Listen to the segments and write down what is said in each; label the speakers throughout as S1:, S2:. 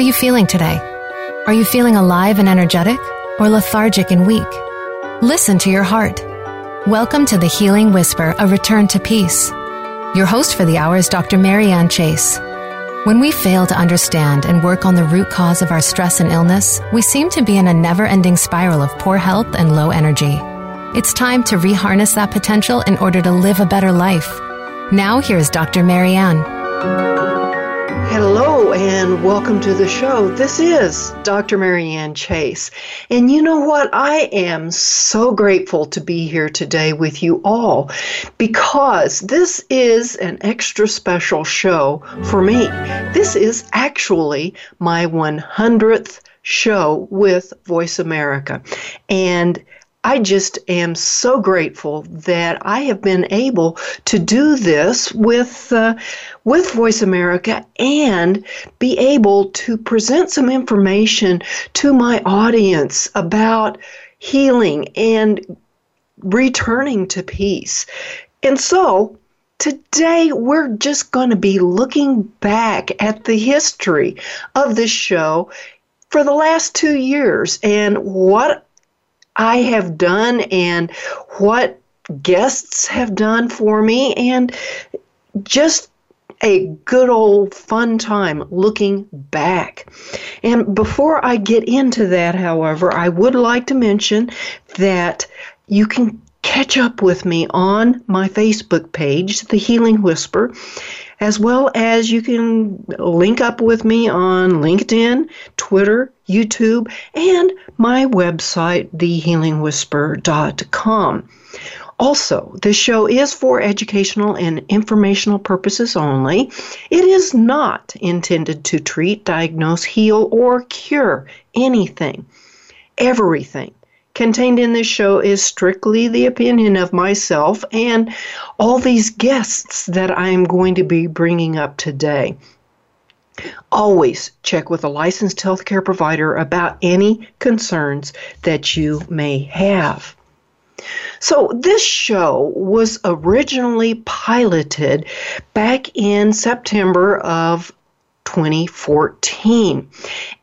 S1: are you feeling today? Are you feeling alive and energetic or lethargic and weak? Listen to your heart. Welcome to the Healing Whisper, a return to peace. Your host for the hour is Dr. Marianne Chase. When we fail to understand and work on the root cause of our stress and illness, we seem to be in a never ending spiral of poor health and low energy. It's time to reharness that potential in order to live a better life. Now, here's Dr. Marianne.
S2: Hello, and welcome to the show. This is Dr. Marianne Chase. And you know what? I am so grateful to be here today with you all because this is an extra special show for me. This is actually my 100th show with Voice America. And I just am so grateful that I have been able to do this with uh, with Voice America and be able to present some information to my audience about healing and returning to peace. And so Today, we're just going to be looking back at the history of this show for the last two years and what I have done and what guests have done for me, and just a good old fun time looking back. And before I get into that, however, I would like to mention that you can catch up with me on my Facebook page, The Healing Whisper, as well as you can link up with me on LinkedIn, Twitter, YouTube, and my website, thehealingwhisper.com. Also, this show is for educational and informational purposes only. It is not intended to treat, diagnose, heal, or cure anything, everything contained in this show is strictly the opinion of myself and all these guests that I am going to be bringing up today. Always check with a licensed healthcare provider about any concerns that you may have. So, this show was originally piloted back in September of 2014.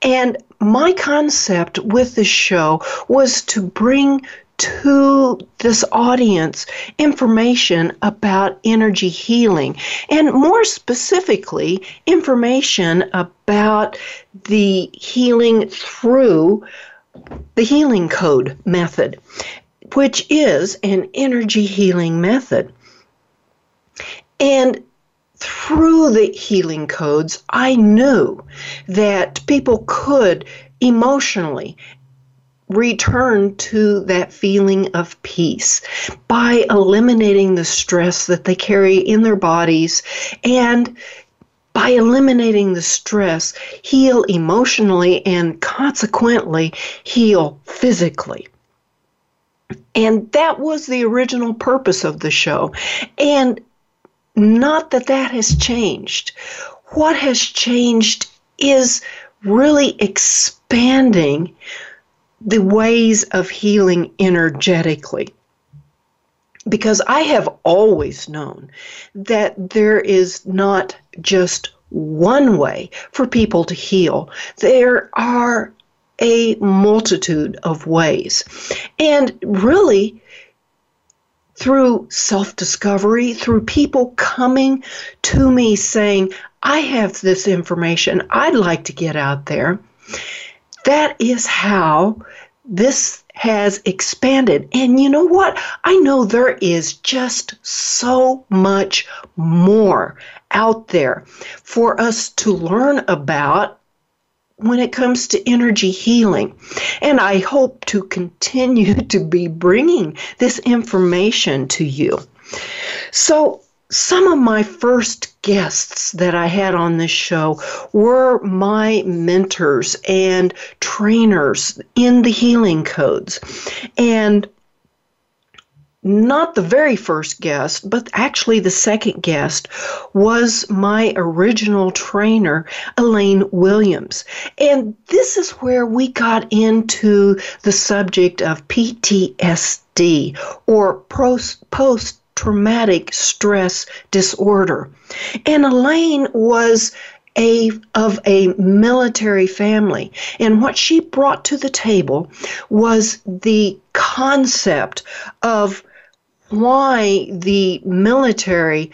S2: And my concept with the show was to bring to this audience information about energy healing and more specifically information about the healing through the healing code method which is an energy healing method. And through the healing codes, I knew that people could emotionally return to that feeling of peace by eliminating the stress that they carry in their bodies and by eliminating the stress, heal emotionally and consequently heal physically. And that was the original purpose of the show. And not that that has changed. What has changed is really expanding the ways of healing energetically. Because I have always known that there is not just one way for people to heal, there are a multitude of ways. And really, through self discovery, through people coming to me saying, I have this information, I'd like to get out there. That is how this has expanded. And you know what? I know there is just so much more out there for us to learn about when it comes to energy healing. And I hope to continue to be bringing this information to you. So, some of my first guests that I had on this show were my mentors and trainers in the healing codes. And not the very first guest, but actually the second guest was my original trainer, Elaine Williams. And this is where we got into the subject of PTSD or post traumatic stress disorder. And Elaine was a of a military family. And what she brought to the table was the concept of why the military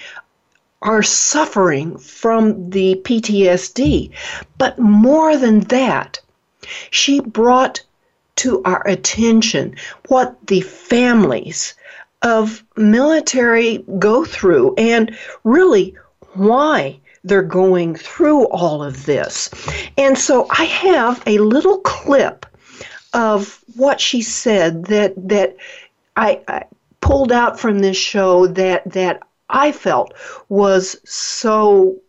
S2: are suffering from the PTSD. But more than that, she brought to our attention what the families of military go through and really why they're going through all of this. And so I have a little clip of what she said that that I, I pulled out from this show that that I felt was so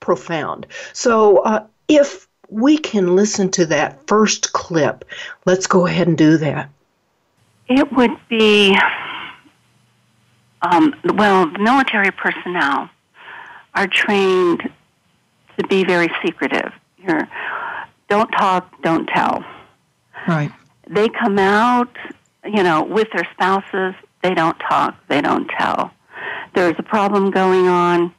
S2: profound. So uh, if we can listen to that first clip, let's go ahead and do that.
S3: It would be, um, well, military personnel are trained to be very secretive. You're, don't talk, don't tell.
S2: Right.
S3: They come out, you know, with their spouses. They don't talk, they don't tell. There's a problem going on.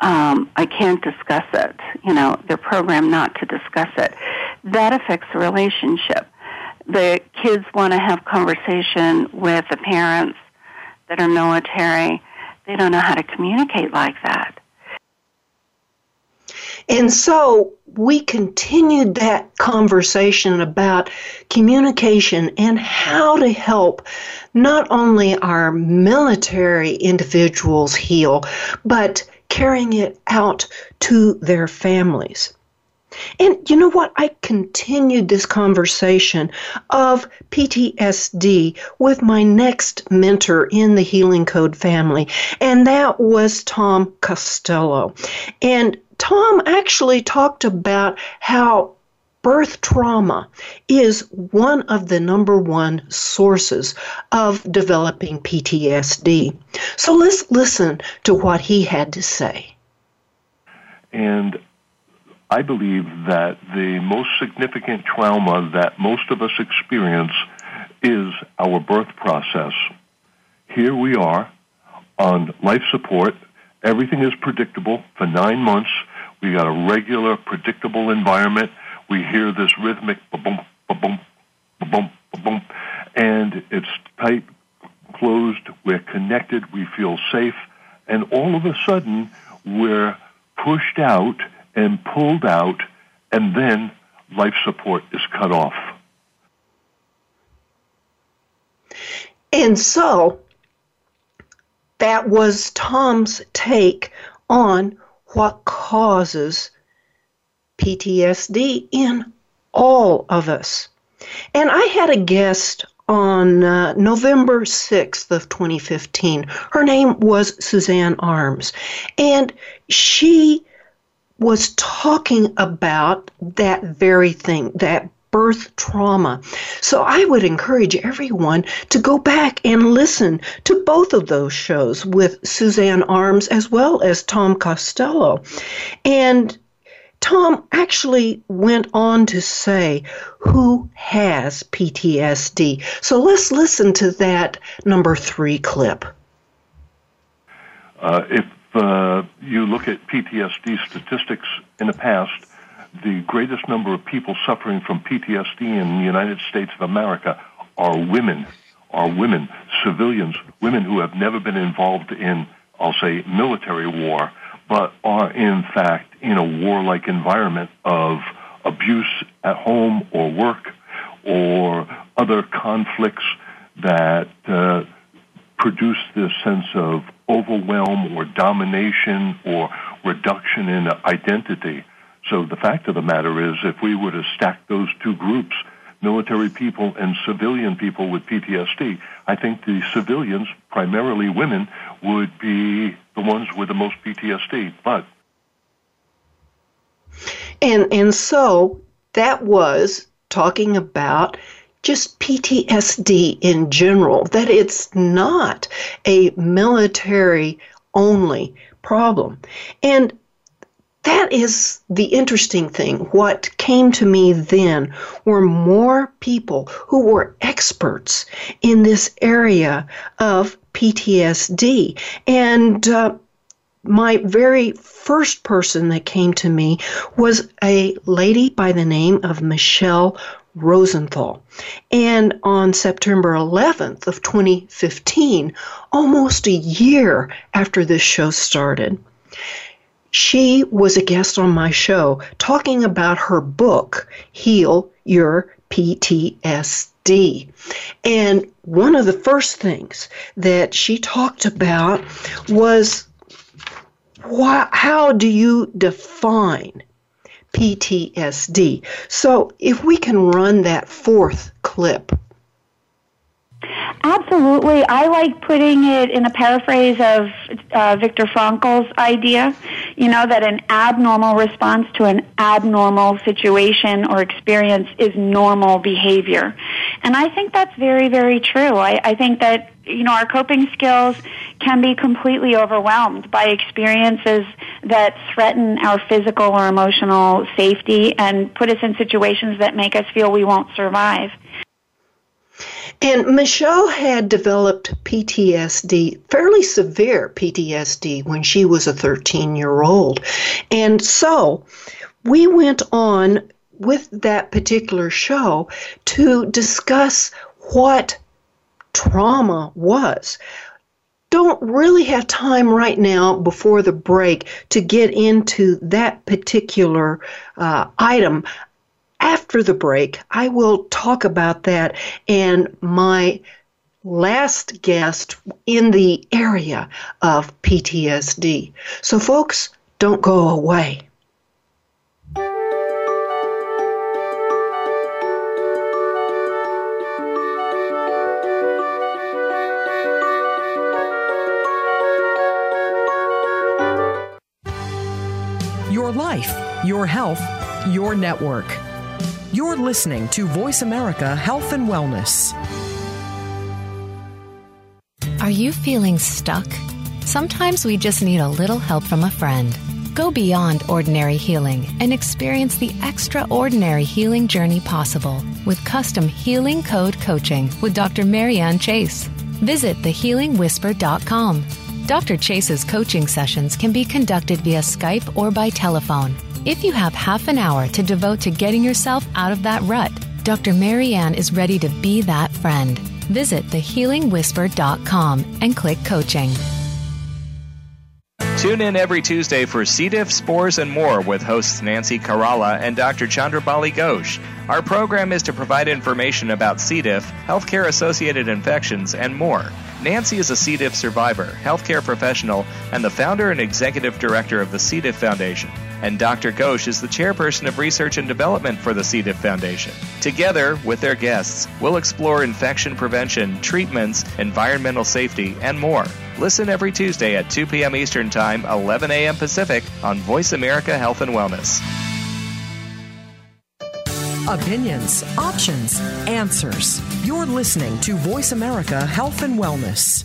S3: Um, I can't discuss it. You know, they're programmed not to discuss it. That affects the relationship. The kids want to have conversation with the parents that are military. They don't know how to communicate like that.
S2: And so we continued that conversation about communication and how to help not only our military individuals heal, but carrying it out to their families. And you know what? I continued this conversation of PTSD with my next mentor in the Healing Code family, and that was Tom Costello. And Tom actually talked about how birth trauma is one of the number one sources of developing PTSD. So let's listen to what he had to say.
S4: And I believe that the most significant trauma that most of us experience is our birth process. Here we are on life support Everything is predictable for nine months. We got a regular, predictable environment. We hear this rhythmic boom, boom, boom, boom, and it's tight, closed. We're connected. We feel safe, and all of a sudden, we're pushed out and pulled out, and then life support is cut off.
S2: And so that was Tom's take on what causes PTSD in all of us. And I had a guest on uh, November 6th of 2015. Her name was Suzanne Arms, and she was talking about that very thing, that birth trauma. So I would encourage everyone to go back and listen to both of those shows with Suzanne Arms as well as Tom Costello. And Tom actually went on to say who has PTSD. So let's listen to that number three clip.
S4: Uh, if uh, you look at PTSD statistics in the past, the greatest number of people suffering from PTSD in the United States of America are women, are women, civilians, women who have never been involved in, I'll say, military war, but are in fact in a warlike environment of abuse at home or work or other conflicts that uh, produce this sense of overwhelm or domination or reduction in identity. So the fact of the matter is, if we were to stack those two groups, military people and civilian people with PTSD, I think the civilians, primarily women, would be the ones with the most PTSD. But
S2: and and so that was talking about just PTSD in general, that it's not a military only problem. And that is the interesting thing. What came to me then were more people who were experts in this area of PTSD. And uh, my very first person that came to me was a lady by the name of Michele Rosenthal. And on September 11th of 2015, almost a year after this show started, she was a guest on my show talking about her book, Heal Your PTSD. And one of the first things that she talked about was why, how do you define PTSD? So if we can run that fourth clip.
S5: Absolutely. I like putting it in a paraphrase of uh, Viktor Frankl's idea, you know, that an abnormal response to an abnormal situation or experience is normal behavior. And I think that's very, very true. I, I think that, you know, our coping skills can be completely overwhelmed by experiences that threaten our physical or emotional safety and put us in situations that make us feel we won't survive.
S2: And Michele had developed PTSD, fairly severe PTSD, when she was a 13 year old. And so we went on with that particular show to discuss what trauma was. Don't really have time right now before the break to get into that particular uh, item after the break, I will talk about that and my last guest in the area of PTSD. So, folks, don't go away.
S6: Your life, your health, your network. You're listening to Voice America Health and Wellness.
S1: Are you feeling stuck? Sometimes we just need a little help from a friend. Go beyond ordinary healing and experience the extraordinary healing journey possible with custom healing code coaching with Dr. Marianne Chase. Visit thehealingwhisper.com. Dr. Chase's coaching sessions can be conducted via Skype or by telephone if you have half an hour to devote to getting yourself out of that rut, Dr. Marianne is ready to be that friend. Visit thehealingwhisper.com and click coaching.
S7: Tune in every Tuesday for C. diff, spores, and more with hosts Nancy Caralla and Dr. Chandrabali Ghosh. Our program is to provide information about C. diff, healthcare associated infections, and more. Nancy is a C. diff survivor, healthcare professional, and the founder and executive director of the C. diff Foundation and Dr. Ghosh is the chairperson of research and development for the C. diff Foundation. Together, with their guests, we'll explore infection prevention, treatments, environmental safety, and more. Listen every Tuesday at 2 p.m. Eastern Time, 11 a.m. Pacific on Voice America Health and Wellness.
S6: Opinions, options, answers. You're listening to Voice America Health and Wellness.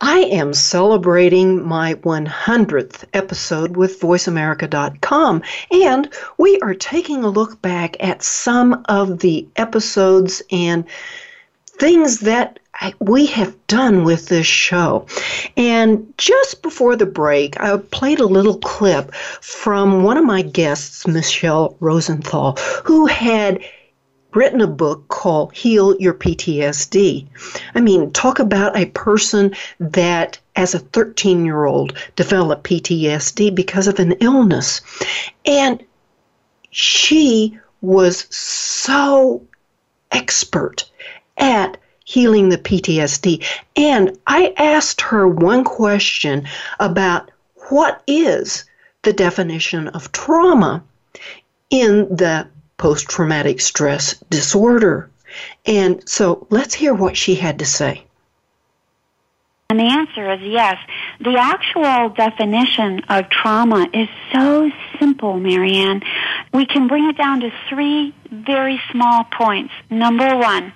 S2: I am celebrating my 100th episode with VoiceAmerica.com, and we are taking a look back at some of the episodes and things that we have done with this show. And just before the break, I played a little clip from one of my guests, Michele Rosenthal, who had written a book called Heal Your PTSD. I mean, talk about a person that, as a 13 year old, developed PTSD because of an illness. And she was so expert at healing the PTSD. And I asked her one question about what is the definition of trauma in the post traumatic stress disorder And so let's hear what she had to say.
S5: And the answer is yes. The actual definition of trauma is so simple, Marianne. We can bring it down to three very small points. Number one,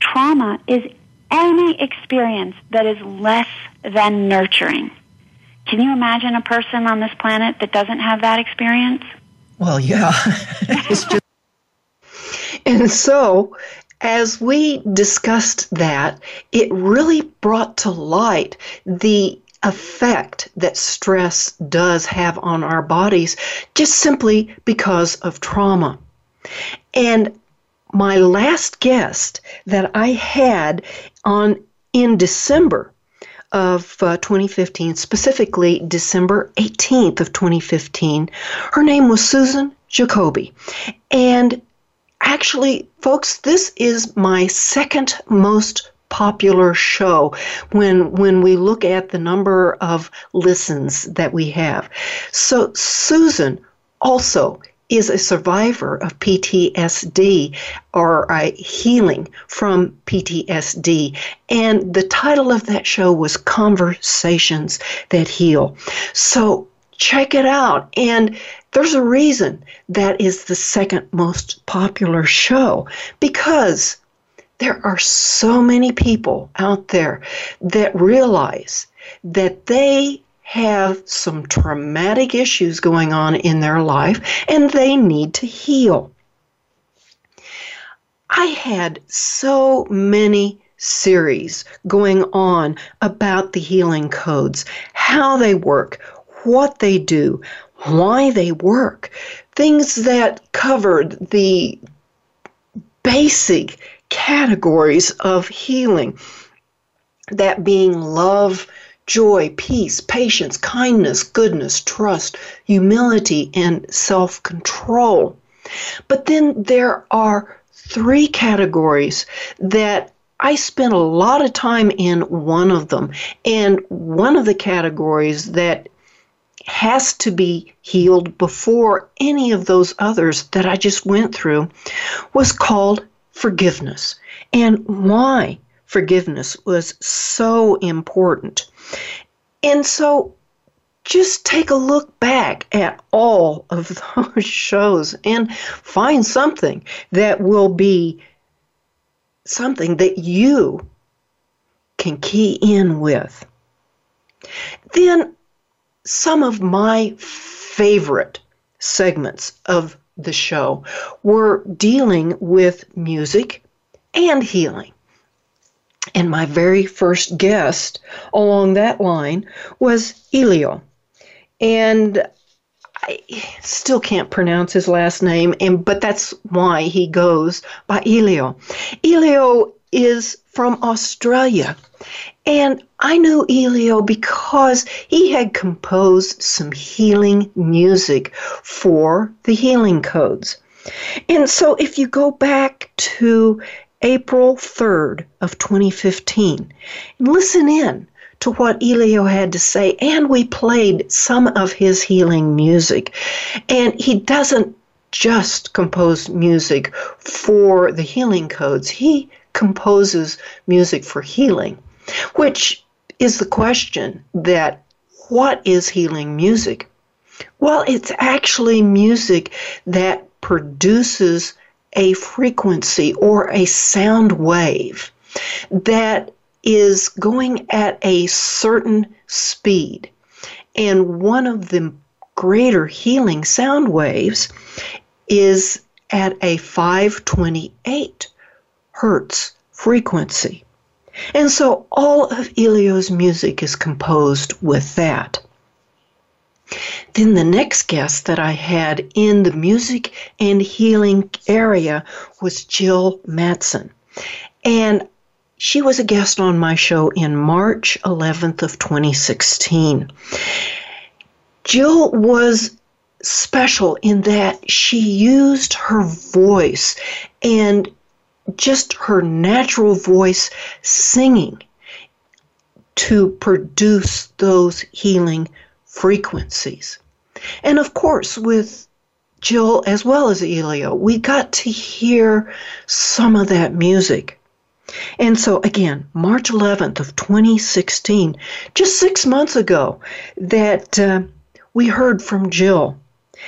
S5: trauma is any experience that is less than nurturing. Can you imagine a person on this planet that doesn't have that experience?
S2: Well, yeah. just... and so, as we discussed that, it really brought to light the effect that stress does have on our bodies just simply because of trauma. And my last guest that I had on in December of uh, 2015, specifically December 18th of 2015. Her name was Susan Jacoby. And actually, folks, this is my second most popular show when when we look at the number of listens that we have. So Susan also is a survivor of PTSD or a healing from PTSD. And the title of that show was Conversations That Heal. So check it out. And there's a reason that is the second most popular show because there are so many people out there that realize that they have some traumatic issues going on in their life and they need to heal. I had so many series going on about the healing codes, how they work, what they do, why they work, things that covered the basic categories of healing, that being love, joy, peace, patience, kindness, goodness, trust, humility, and self control. But then there are three categories that I spent a lot of time in one of them. And one of the categories that has to be healed before any of those others that I just went through was called forgiveness. And why forgiveness was so important. And so just take a look back at all of those shows and find something that will be something that you can key in with. Then, some of my favorite segments of the show were dealing with music and healing. And my very first guest along that line was Elio. And I still can't pronounce his last name, and but that's why he goes by Elio. Elio is from Australia. And I knew Elio because he had composed some healing music for the healing codes. And so if you go back to April 3rd of 2015. Listen in to what Elio had to say, and we played some of his healing music. And he doesn't just compose music for the healing codes, he composes music for healing, which is the question that what is healing music? Well, it's actually music that produces a frequency or a sound wave that is going at a certain speed. And one of the greater healing sound waves is at a 528 hertz frequency. And so all of Elio's music is composed with that. Then the next guest that I had in the music and healing area was Jill Mattson. And she was a guest on my show in March 11th of 2016. Jill was special in that she used her voice and just her natural voice singing to produce those healing frequencies. And of course, with Jill as well as Elio, we got to hear some of that music. And so again, March 11th of 2016, just six months ago, that uh, we heard from Jill.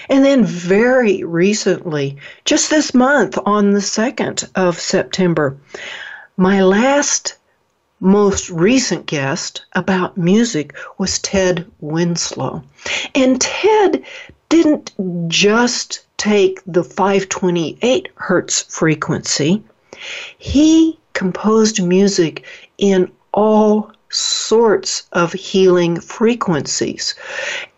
S2: And then very recently, just this month on the 2nd of September, my last most recent guest about music was Ted Winslow. And Ted didn't just take the 528 hertz frequency, he composed music in all sorts of healing frequencies.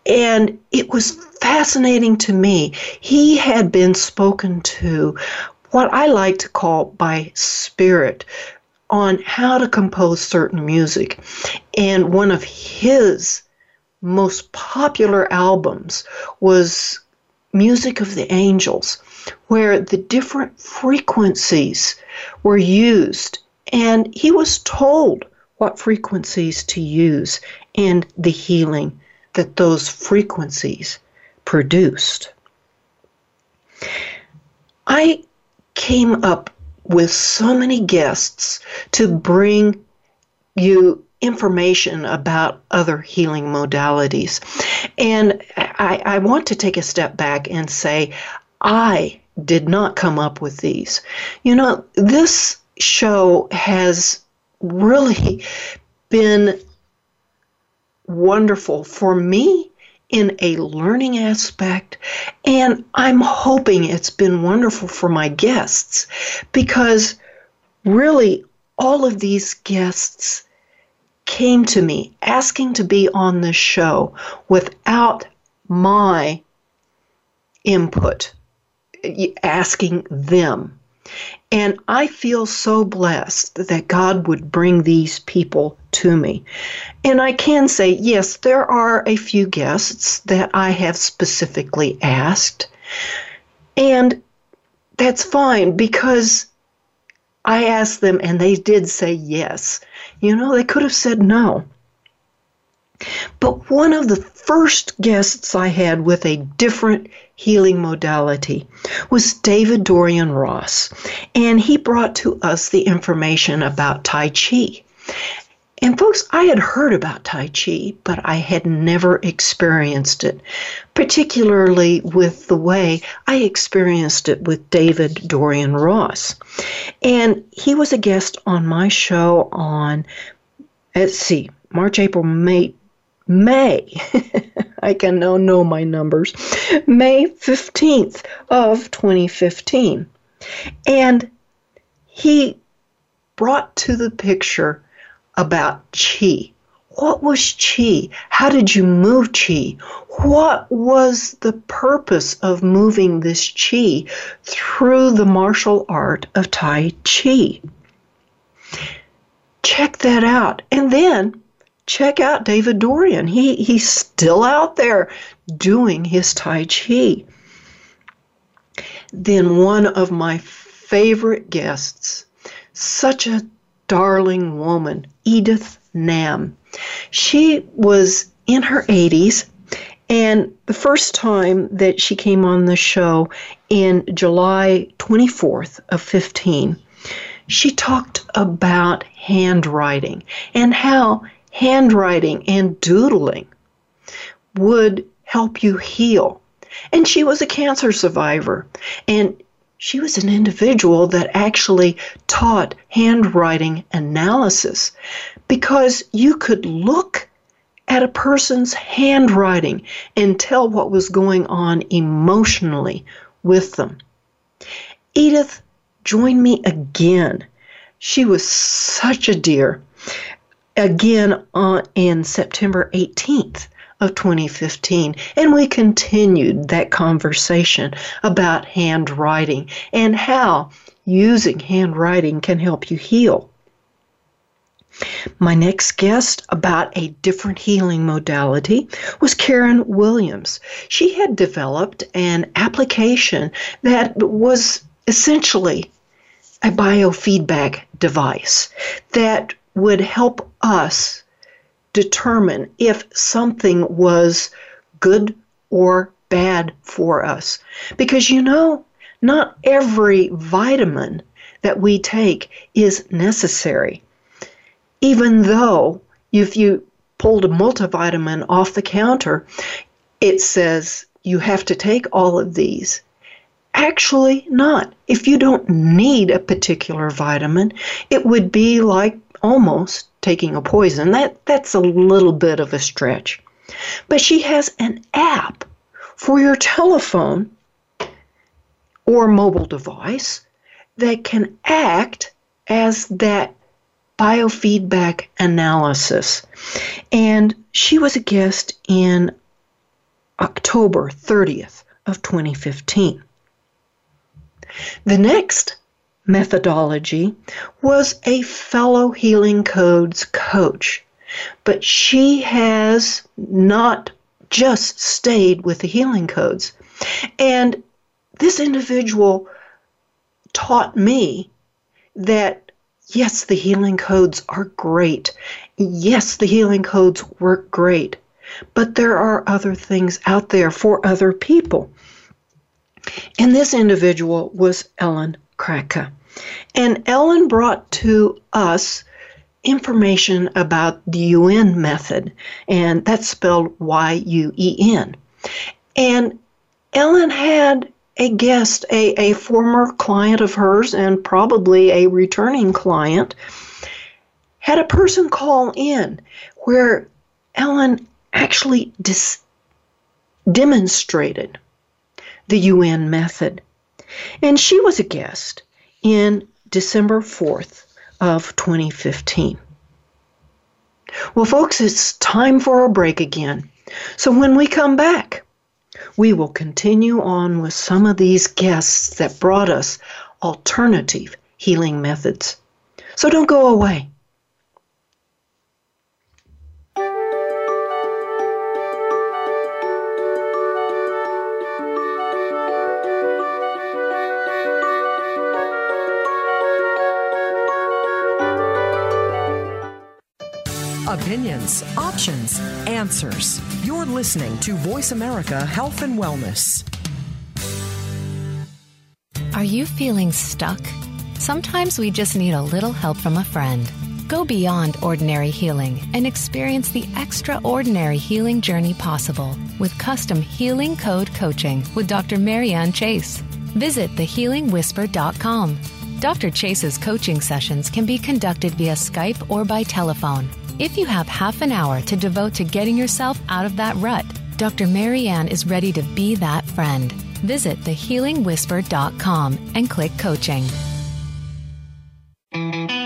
S2: And it was fascinating to me. He had been spoken to what I like to call by spirit on how to compose certain music. And one of his most popular albums was Music of the Angels, where the different frequencies were used. And he was told what frequencies to use and the healing that those frequencies produced. I came up with so many guests to bring you information about other healing modalities. And I, I, want to take a step back and say, I did not come up with these. You know, this show has really been wonderful for me in a learning aspect, and I'm hoping it's been wonderful for my guests because really all of these guests came to me asking to be on the show without my input, asking them. And I feel so blessed that God would bring these people to me. And I can say, yes, there are a few guests that I have specifically asked. And that's fine because I asked them and they did say yes. You know, they could have said no. But one of the first guests I had with a different healing modality was David Dorian Ross, and he brought to us the information about Tai Chi. And folks, I had heard about Tai Chi, but I had never experienced it, particularly with the way I experienced it with David Dorian Ross. And he was a guest on my show on, let's see, March, April, May, May, I can now know my numbers, May 15th of 2015. And he brought to the picture about chi. What was chi? How did you move chi? What was the purpose of moving this chi through the martial art of Tai Chi? Check that out. And then check out David Dorian. He he's still out there doing his Tai Chi. Then one of my favorite guests, such a darling woman, Edith Nam. She was in her 80s, and the first time that she came on the show in July 24th of 15, she talked about handwriting and how handwriting and doodling would help you heal. And she was a cancer survivor. And she was an individual that actually taught handwriting analysis because you could look at a person's handwriting and tell what was going on emotionally with them. Edith joined me again. She was such a dear again on, in September 18th of 2015 and we continued that conversation about handwriting and how using handwriting can help you heal. My next guest about a different healing modality was Karen Williams. She had developed an application that was essentially a biofeedback device that would help us determine if something was good or bad for us. Because you know, not every vitamin that we take is necessary. Even though if you pulled a multivitamin off the counter, it says you have to take all of these. Actually, not. If you don't need a particular vitamin, it would be like almost taking a poison. That that's a little bit of a stretch. But she has an app for your telephone or mobile device that can act as that biofeedback analysis. And she was a guest in October 30th of 2015. The next methodology was a fellow Healing Codes coach, but she has not just stayed with the Healing Codes. And this individual taught me that yes, the healing codes are great. Yes, the healing codes work great. But there are other things out there for other people. And this individual was Ellen Kraka. And Ellen brought to us information about the Yuen method, and that's spelled Y U E N. And Ellen had a guest, a, a former client of hers, and probably a returning client, had a person call in where Ellen actually dis- demonstrated the Yuen method. And she was a guest in December 4th of 2015. Well, folks, it's time for a break again. So when we come back, we will continue on with some of these guests that brought us alternative healing methods. So don't go away.
S6: Opinions, options, answers. You're listening to Voice America Health and Wellness.
S1: Are you feeling stuck? Sometimes we just need a little help from a friend. Go beyond ordinary healing and experience the extraordinary healing journey possible with custom healing code coaching with Dr. Marianne Chase. Visit thehealingwhisper.com. Dr. Chase's coaching sessions can be conducted via Skype or by telephone. If you have half an hour to devote to getting yourself out of that rut, Dr. Marianne is ready to be that friend. Visit thehealingwhisper.com and click coaching.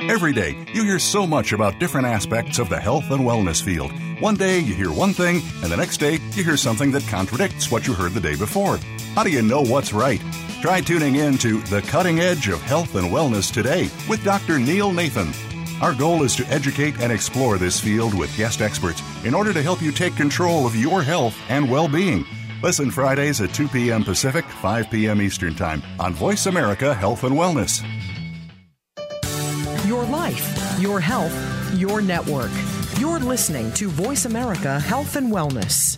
S8: Every day, you hear so much about different aspects of the health and wellness field. One day, you hear one thing, and the next day, you hear something that contradicts what you heard the day before. How do you know what's right? Try tuning in to The Cutting Edge of Health and Wellness today with Dr. Neil Nathan. Our goal is to educate and explore this field with guest experts in order to help you take control of your health and well being. Listen Fridays at 2 p.m. Pacific, 5 p.m. Eastern Time on Voice America Health and Wellness.
S6: Your life, your health, your network. You're listening to Voice America Health and Wellness.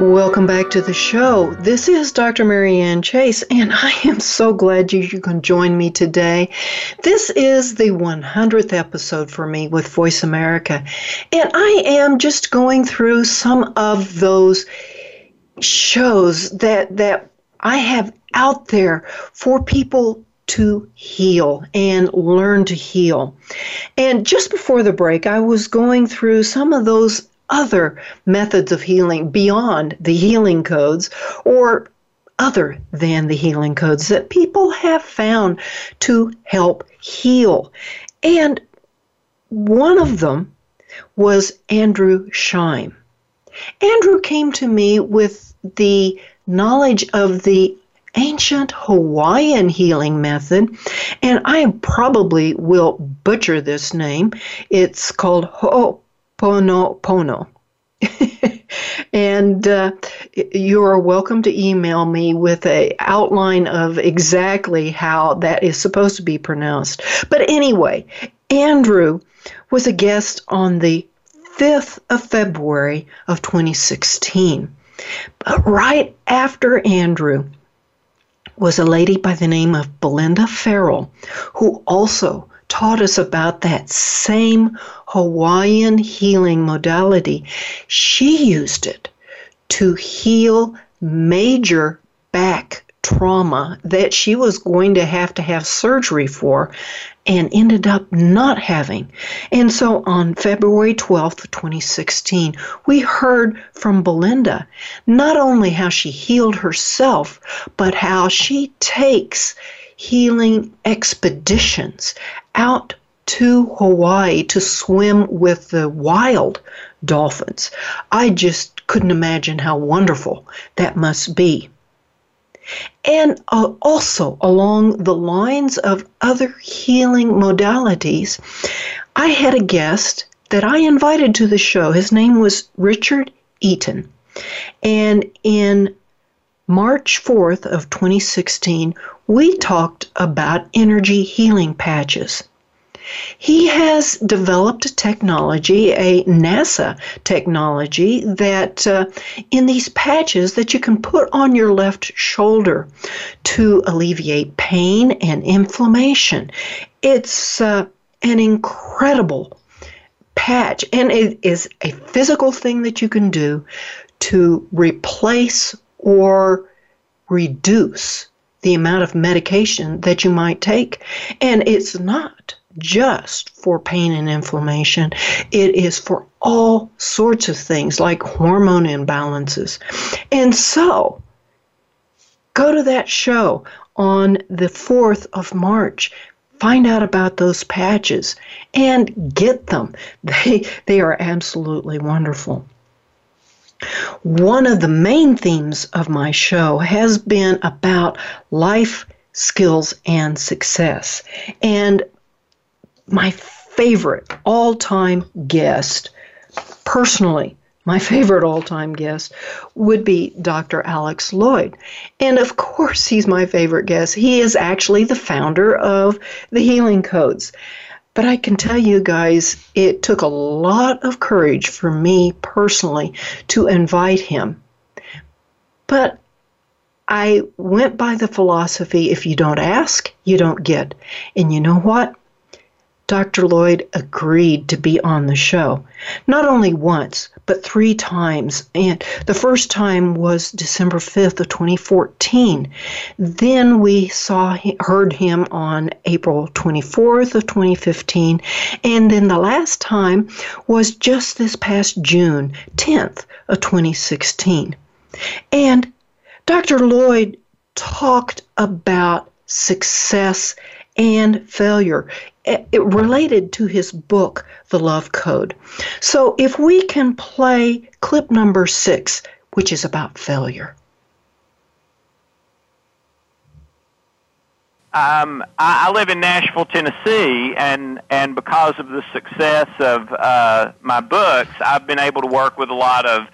S2: Welcome back to the show. This is Dr. Marianne Chase, and I am so glad you, you can join me today. This is the 100th episode for me with Voice America, and I am just going through some of those shows that that I have out there for people to heal and learn to heal. And just before the break, I was going through some of those other methods of healing beyond the healing codes or other than the healing codes that people have found to help heal. And one of them was Andrew Scheim. Andrew came to me with the knowledge of the ancient Hawaiian healing method, and I probably will butcher this name. It's called Ho'oponopono. and uh, you are welcome to email me with a outline of exactly how that is supposed to be pronounced. But anyway, Andrew was a guest on the 5th of February of 2016. But right after Andrew was a lady by the name of Belinda Farrell, who also taught us about that same Hawaiian healing modality. She used it to heal major back trauma that she was going to have to have surgery for and ended up not having. And so on February 12th, 2016, we heard from Belinda not only how she healed herself, but how she takes healing expeditions out to Hawaii to swim with the wild dolphins. I just couldn't imagine how wonderful that must be. And uh, also, along the lines of other healing modalities, I had a guest that I invited to the show. His name was Richard Eaton. And in March 4th of 2016, we talked about energy healing patches. He has developed a technology, a NASA technology, that uh, in these patches that you can put on your left shoulder to alleviate pain and inflammation. It's uh, an incredible patch, and it is a physical thing that you can do to replace or reduce the amount of medication that you might take. And it's not just for pain and inflammation, it is for all sorts of things like hormone imbalances. And so, go to that show on the 4th of March. Find out about those patches and get them. They, they are absolutely wonderful. One of the main themes of my show has been about life skills and success. And my favorite all time guest, personally, my favorite all time guest would be Dr. Alex Loyd. And of course, he's my favorite guest. He is actually the founder of the Healing Codes. But I can tell you guys, it took a lot of courage for me personally to invite him. But I went by the philosophy if you don't ask, you don't get. And you know what? Dr. Loyd agreed to be on the show. Not only once, but three times. And the first time was December 5th of 2014. Then we saw heard him on April 24th of 2015, and then the last time was just this past June 10th of 2016. And Dr. Loyd talked about success and failure related to his book, The Love Code. So if we can play clip number six, which is about failure.
S9: Um, I, I live in Nashville, Tennessee, and, and because of the success of uh, my books, I've been able to work with a lot of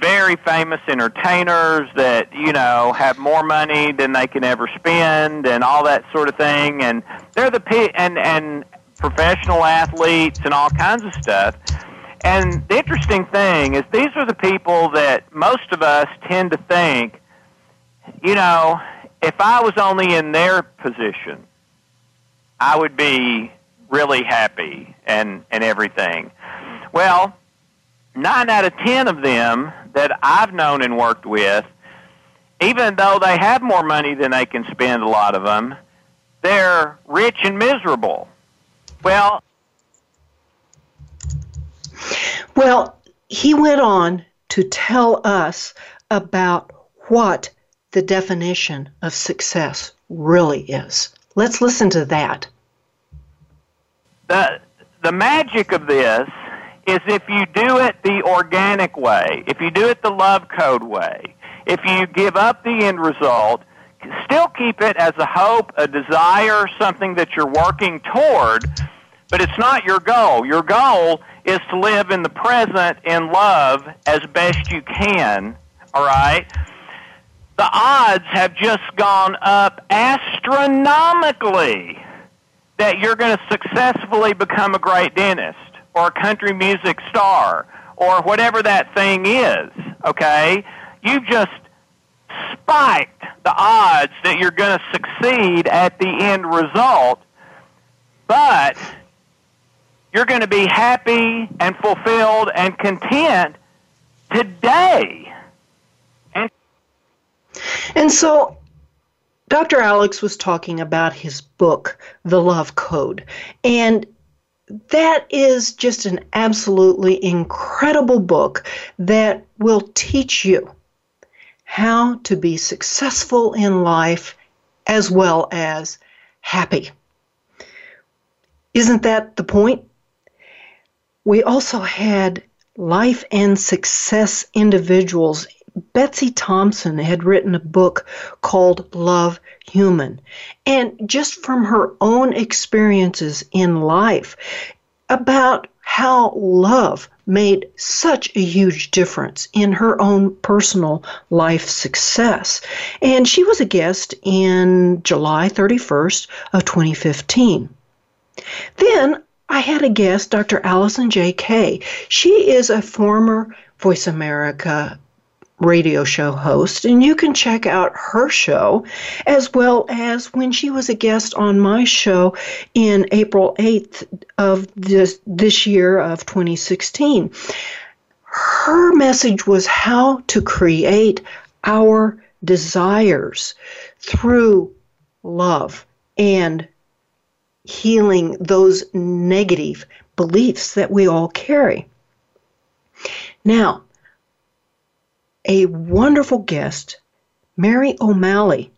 S9: very famous entertainers that you know have more money than they can ever spend and all that sort of thing. And they're the pe- and and professional athletes and all kinds of stuff. And the interesting thing is these are the people that most of us tend to think you know if I was only in their position I would be really happy and and everything. Well nine out of ten of them that I've known and worked with, even though they have more money than they can spend, a lot of them, they're rich and miserable. Well,
S2: well, he went on to tell us about what the definition of success really is. Let's listen to that.
S9: The the magic of this is if you do it the organic way, if you do it the love code way, if you give up the end result, still keep it as a hope, a desire, something that you're working toward, but it's not your goal. Your goal is to live in the present in love as best you can, all right? The odds have just gone up astronomically that you're going to successfully become a great dentist or a country music star or whatever that thing is, okay? You've just spiked the odds that you're going to succeed at the end result, but you're going to be happy and fulfilled and content today.
S2: And, and so Dr. Alex was talking about his book, The Love Code. And that is just an absolutely incredible book that will teach you how to be successful in life as well as happy. Isn't that the point? We also had life and success individuals. Betsy Thompson had written a book called Love Human. And just from her own experiences in life about how love made such a huge difference in her own personal life success. And she was a guest in July 31st of 2015. Then I had a guest, Dr. Allison J. Kay. She is a former Voice America radio show host, and you can check out her show as well as when she was a guest on my show in April 8th of this, this year of 2016. Her message was how to create our desires through love and healing those negative beliefs that we all carry. Now, a wonderful guest, Mary O'Malley,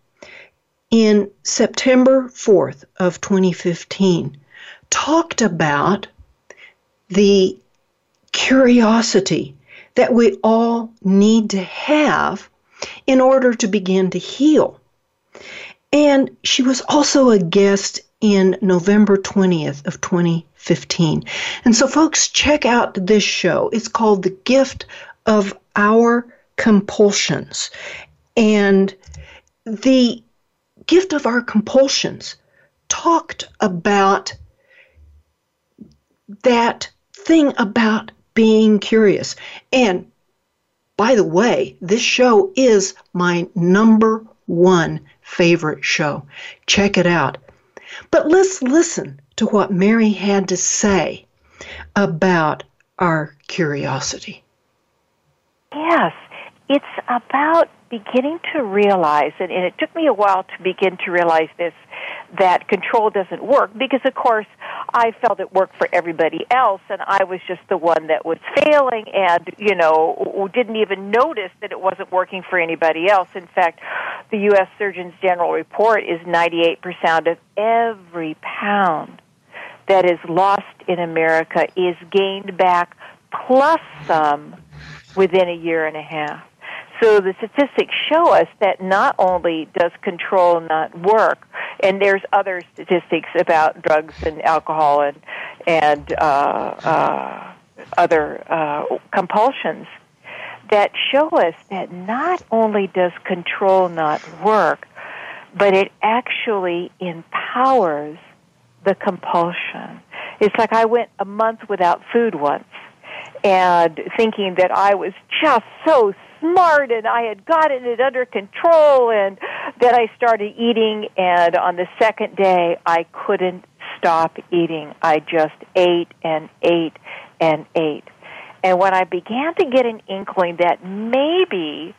S2: in September 4th of 2015 talked about the curiosity that we all need to have in order to begin to heal. And she was also a guest in November 20th of 2015. And so folks check out this show. It's called The Gift of Our compulsions. And the gift of our compulsions talked about that thing about being curious. And by the way, this show is my number one favorite show. Check it out. But let's listen to what Mary had to say about our curiosity.
S10: Yes, it's about beginning to realize, and, and, it took me a while to begin to realize this, that control doesn't work because, of course, I felt it worked for everybody else, and I was just the one that was failing and, you know, didn't even notice that it wasn't working for anybody else. In fact, the U.S. Surgeon's General report is 98% of every pound that is lost in America is gained back plus some within a year and a half. So the statistics show us that not only does control not work, and there's other statistics about drugs and alcohol and and uh, uh, other uh, compulsions that show us that not only does control not work, but it actually empowers the compulsion. It's like I went a month without food once and thinking that I was just so smart and I had gotten it under control and then I started eating and on the second day I couldn't stop eating. I just ate and ate and ate. And when I began to get an inkling that maybe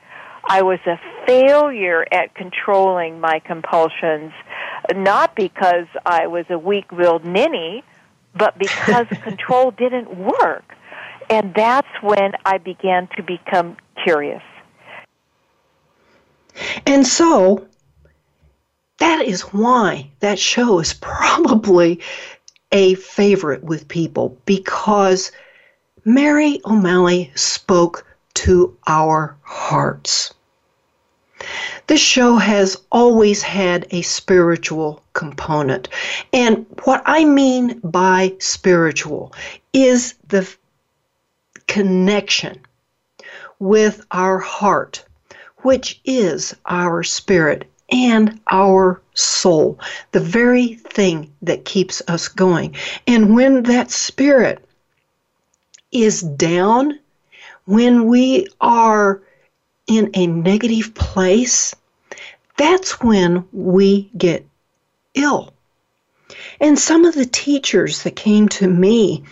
S10: I was a failure at controlling my compulsions, not because I was a weak willed ninny, but because control didn't work. And that's when I began to become curious.
S2: And so that is why that show is probably a favorite with people because Mary O'Malley spoke to our hearts. This show has always had a spiritual component. And what I mean by spiritual is the connection with our heart, which is our spirit and our soul, the very thing that keeps us going. And when that spirit is down, when we are in a negative place, that's when we get ill. And some of the teachers that came to me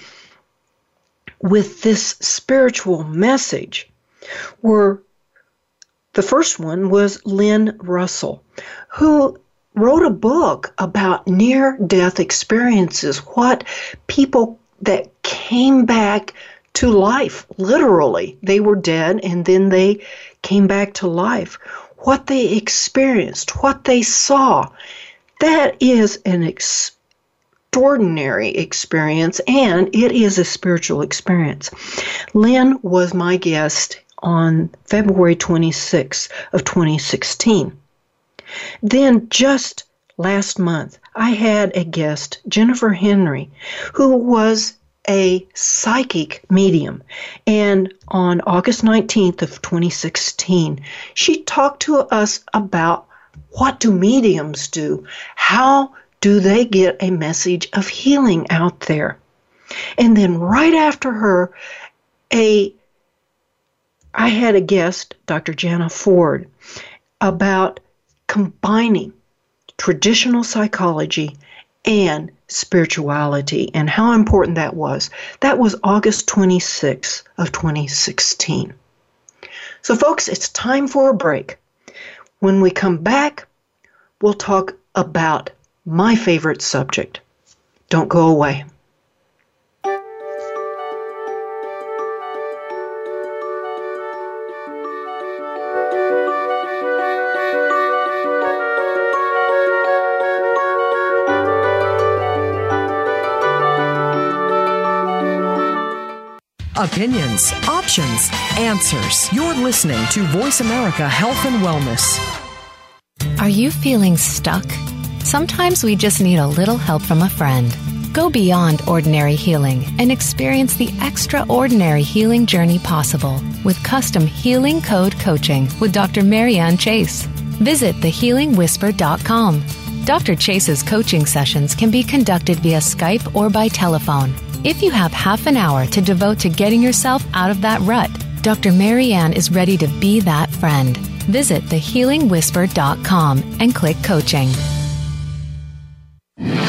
S2: with this spiritual message were the first one was Lynn Russell, who wrote a book about near death experiences, what people that came back to life, literally. They were dead and then they came back to life. What they experienced, what they saw. That is an extraordinary experience and it is a spiritual experience. Lynn was my guest on February 26 of 2016. Then just last month, I had a guest, Jennifer Henry, who was a psychic medium. And on August 19th of 2016, she talked to us about what do mediums do? How do they get a message of healing out there? And then right after her, a I had a guest, Dr. Jana Ford, about combining traditional psychology and spirituality and how important that was. That was August 26th of 2016. So folks, it's time for a break. When we come back, we'll talk about my favorite subject. Don't go away.
S6: Opinions, options, answers. You're listening to Voice America Health and Wellness.
S1: Are you feeling stuck? Sometimes we just need a little help from a friend. Go beyond ordinary healing and experience the extraordinary healing journey possible with custom healing code coaching with Dr. Marianne Chase. Visit thehealingwhisper.com. Dr. Chase's coaching sessions can be conducted via Skype or by telephone if you have half an hour to devote to getting yourself out of that rut, Dr. Marianne is ready to be that friend. Visit thehealingwhisper.com and click coaching.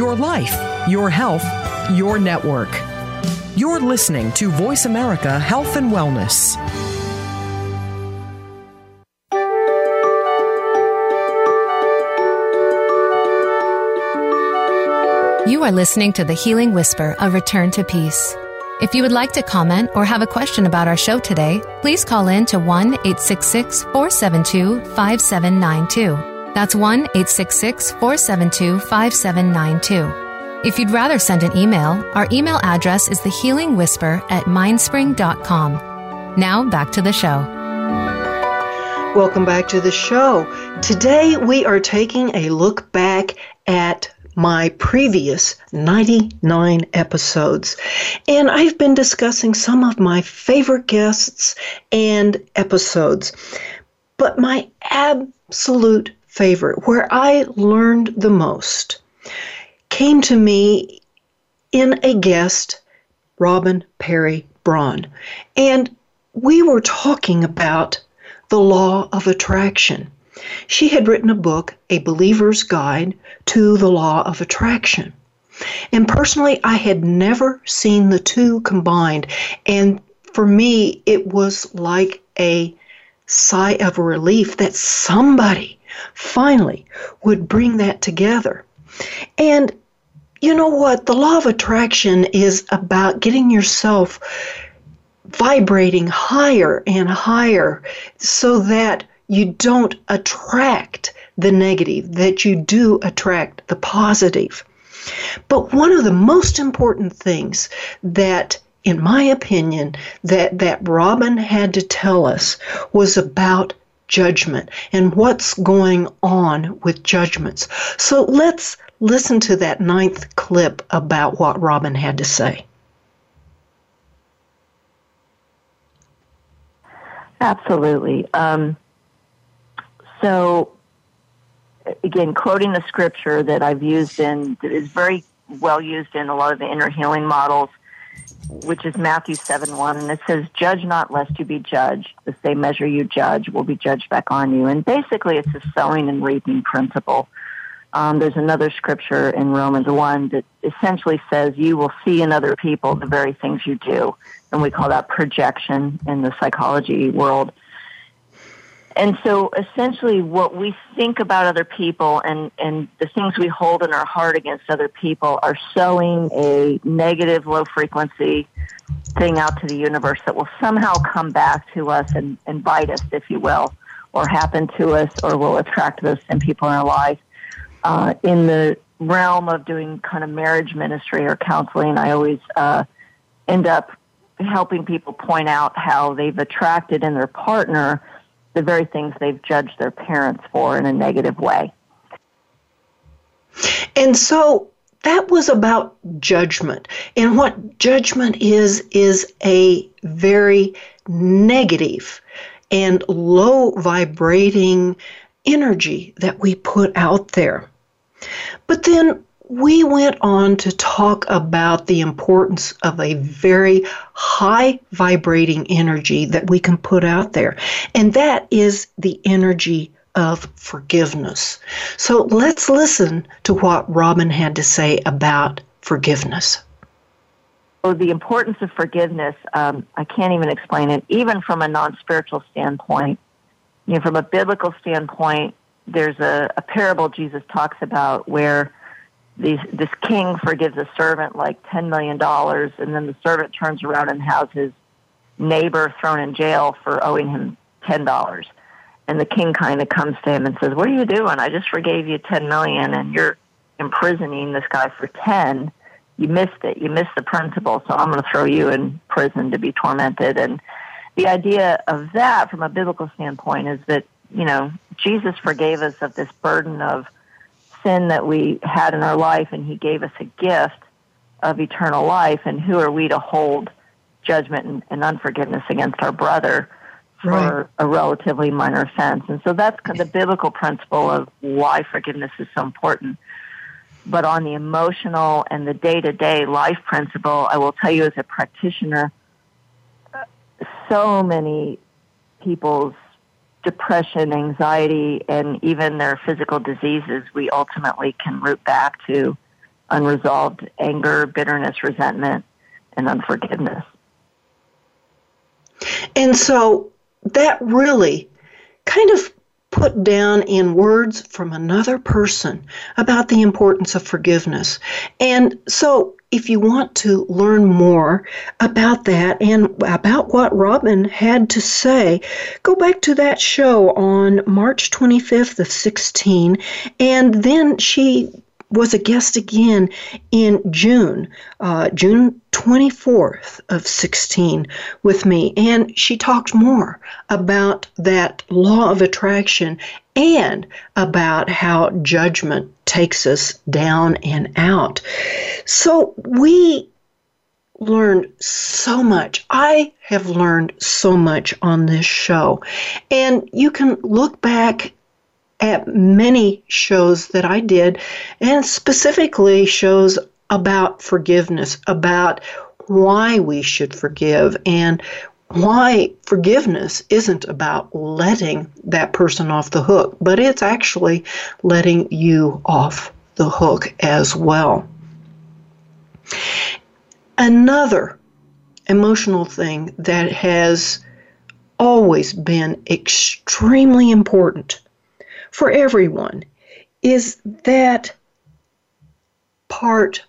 S6: Your life, your health, your network. You're listening to Voice America Health and Wellness.
S1: You are listening to The Healing Whisper, a return to peace. If you would like to comment or have a question about our show today, please call in to 1 866 472 5792. That's 1 866 472 5792. If you'd rather send an email, our email address is thehealingwhisper at mindspring.com. Now back to the show.
S2: Welcome back to the show. Today we are taking a look back at my previous 99 episodes. And I've been discussing some of my favorite guests and episodes. But my absolute favorite, where I learned the most, came to me in a guest, Robin Perry Braun. And we were talking about the law of attraction. She had written a book, A Believer's Guide to the Law of Attraction. And personally, I had never seen the two combined. And for me, it was like a sigh of relief that somebody finally would bring that together. And you know what? The law of attraction is about getting yourself vibrating higher and higher so that you don't attract the negative, that you do attract the positive. But one of the most important things that in my opinion, that, that Robin had to tell us was about judgment and what's going on with judgments. So let's listen to that ninth clip about what Robin had to say.
S11: Absolutely. Um, so, again, quoting the scripture that I've used in, that is very well used in a lot of the inner healing models, which is Matthew 7 1, and it says, Judge not lest you be judged. The same measure you judge will be judged back on you. And basically, it's a sowing and reaping principle. Um, there's another scripture in Romans 1 that essentially says, You will see in other people the very things you do. And we call that projection in the psychology world. And so essentially what we think about other people and, and the things we hold in our heart against other people are sowing a negative low frequency thing out to the universe that will somehow come back to us and, and bite us, if you will, or happen to us or will attract those same people in our life. Uh, in the realm of doing kind of marriage ministry or counseling, I always uh, end up helping people point out how they've attracted in their partner – the very things they've judged their parents for in a negative way.
S2: And so that was about judgment. And what judgment is, is a very negative and low vibrating energy that we put out there. But then we went on to talk about the importance of a very high vibrating energy that we can put out there, and that is the energy of forgiveness. So let's listen to what Robin had to say about forgiveness.
S11: So, the importance of forgiveness, um, I can't even explain it, even from a non spiritual standpoint. You know, from a biblical standpoint, there's a, a parable Jesus talks about where these, this king forgives a servant like $10 million, and then the servant turns around and has his neighbor thrown in jail for owing him $10. And the king kind of comes to him and says, What are you doing? I just forgave you 10 million, and you're imprisoning this guy for 10 you missed it. You missed the principle, so I'm going to throw you in prison to be tormented. And the idea of that, from a biblical standpoint, is that you know Jesus forgave us of this burden of sin that we had in our life, and He gave us a gift of eternal life. And who are we to hold judgment and, and unforgiveness against our brother for right. a relatively minor offense? And so that's the biblical principle of why forgiveness is so important. But on the emotional and the day to day life principle, I will tell you as a practitioner, so many people's depression, anxiety, and even their physical diseases, we ultimately can root back to unresolved anger, bitterness, resentment, and unforgiveness.
S2: And so that really kind of put down in words from another person about the importance of forgiveness. And so if you want to learn more about that and about what Robin had to say, go back to that show on March 25th of 16. And then she was a guest again in June, uh, June 24th of 16 with me. And she talked more about that law of attraction and about how judgment takes us down and out. So we learned so much. I have learned so much on this show. And you can look back at many shows that I did, and specifically shows about forgiveness, about why we should forgive, and why forgiveness isn't about letting that person off the hook, but it's actually letting you off the hook as well. Another emotional thing that has always been extremely important for everyone is that part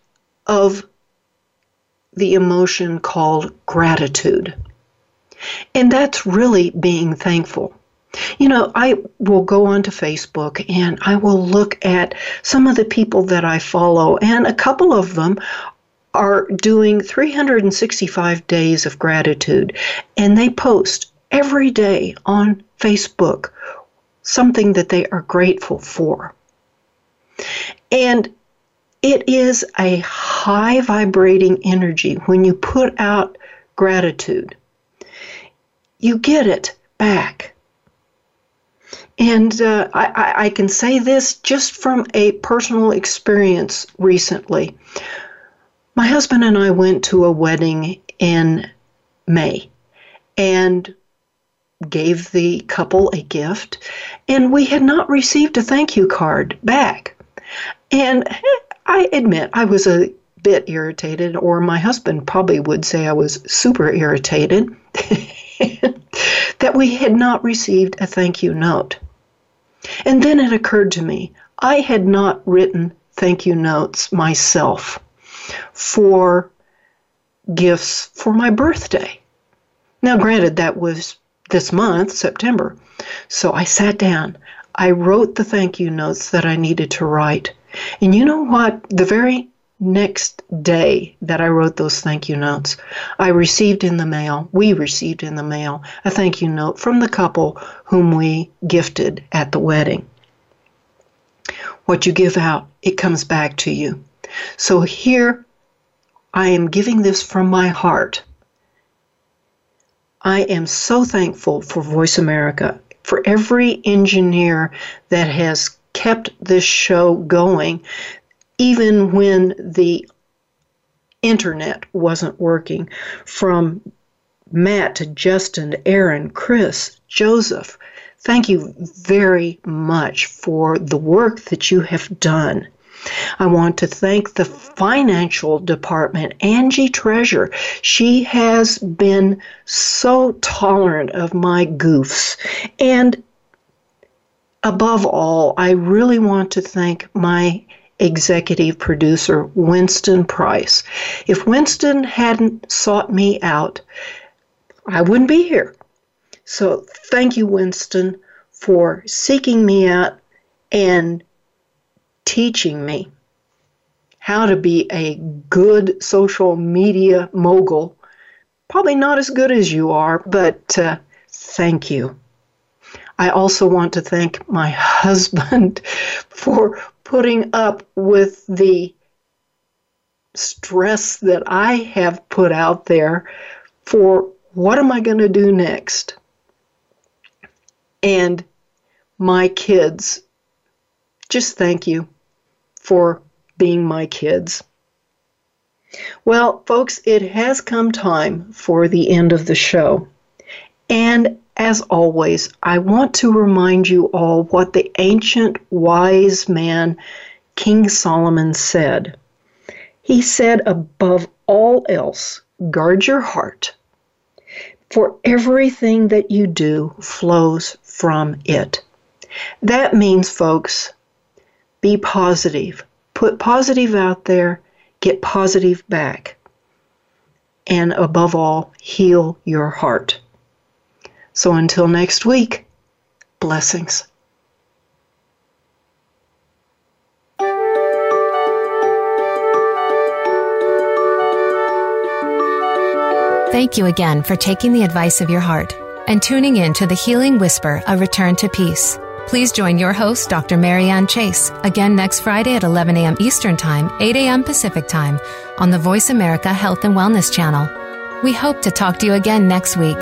S2: of the emotion called gratitude. And that's really being thankful. You know, I will go onto Facebook and I will look at some of the people that I follow, and a couple of them are doing 365 days of gratitude, and they post every day on Facebook something that they are grateful for. And it is a high vibrating energy when you put out gratitude. You get it back. And uh, I, I can say this just from a personal experience recently. My husband and I went to a wedding in May and gave the couple a gift, and we had not received a thank you card back. And eh, I admit I was a bit irritated, or my husband probably would say I was super irritated, that we had not received a thank you note. And then it occurred to me I had not written thank you notes myself for gifts for my birthday. Now, granted, that was this month, September. So I sat down. I wrote the thank you notes that I needed to write. And you know what? The very next day that I wrote those thank you notes, I received in the mail, we received in the mail, a thank you note from the couple whom we gifted at the wedding. What you give out, it comes back to you. So here I am giving this from my heart. I am so thankful for Voice America, for every engineer that has kept this show going, even when the internet wasn't working, from Matt to Justin, Aaron, Chris, Joseph. Thank you very much for the work that you have done. I want to thank the financial department, Angie Treasure. She has been so tolerant of my goofs. And above all, I really want to thank my executive producer, Winston Price. If Winston hadn't sought me out, I wouldn't be here. So thank you, Winston, for seeking me out and teaching me how to be a good social media mogul. Probably not as good as you are, but uh, thank you. I also want to thank my husband for putting up with the stress that I have put out there for what am I going to do next? And my kids just thank you for being my kids. Well, folks, it has come time for the end of the show. And as always, I want to remind you all what the ancient wise man King Solomon said. He said, above all else, guard your heart, for everything that you do flows from it. That means, folks, be positive. Put positive out there, get positive back. And above all, heal your heart. So until next week, blessings.
S1: Thank you again for taking the advice of your heart and tuning in to the Healing Whisper, A Return to Peace. Please join your host, Dr. Marianne Chase, again next Friday at 11 a.m. Eastern Time, 8 a.m. Pacific Time on the Voice America Health and Wellness Channel. We hope to talk to you again next week.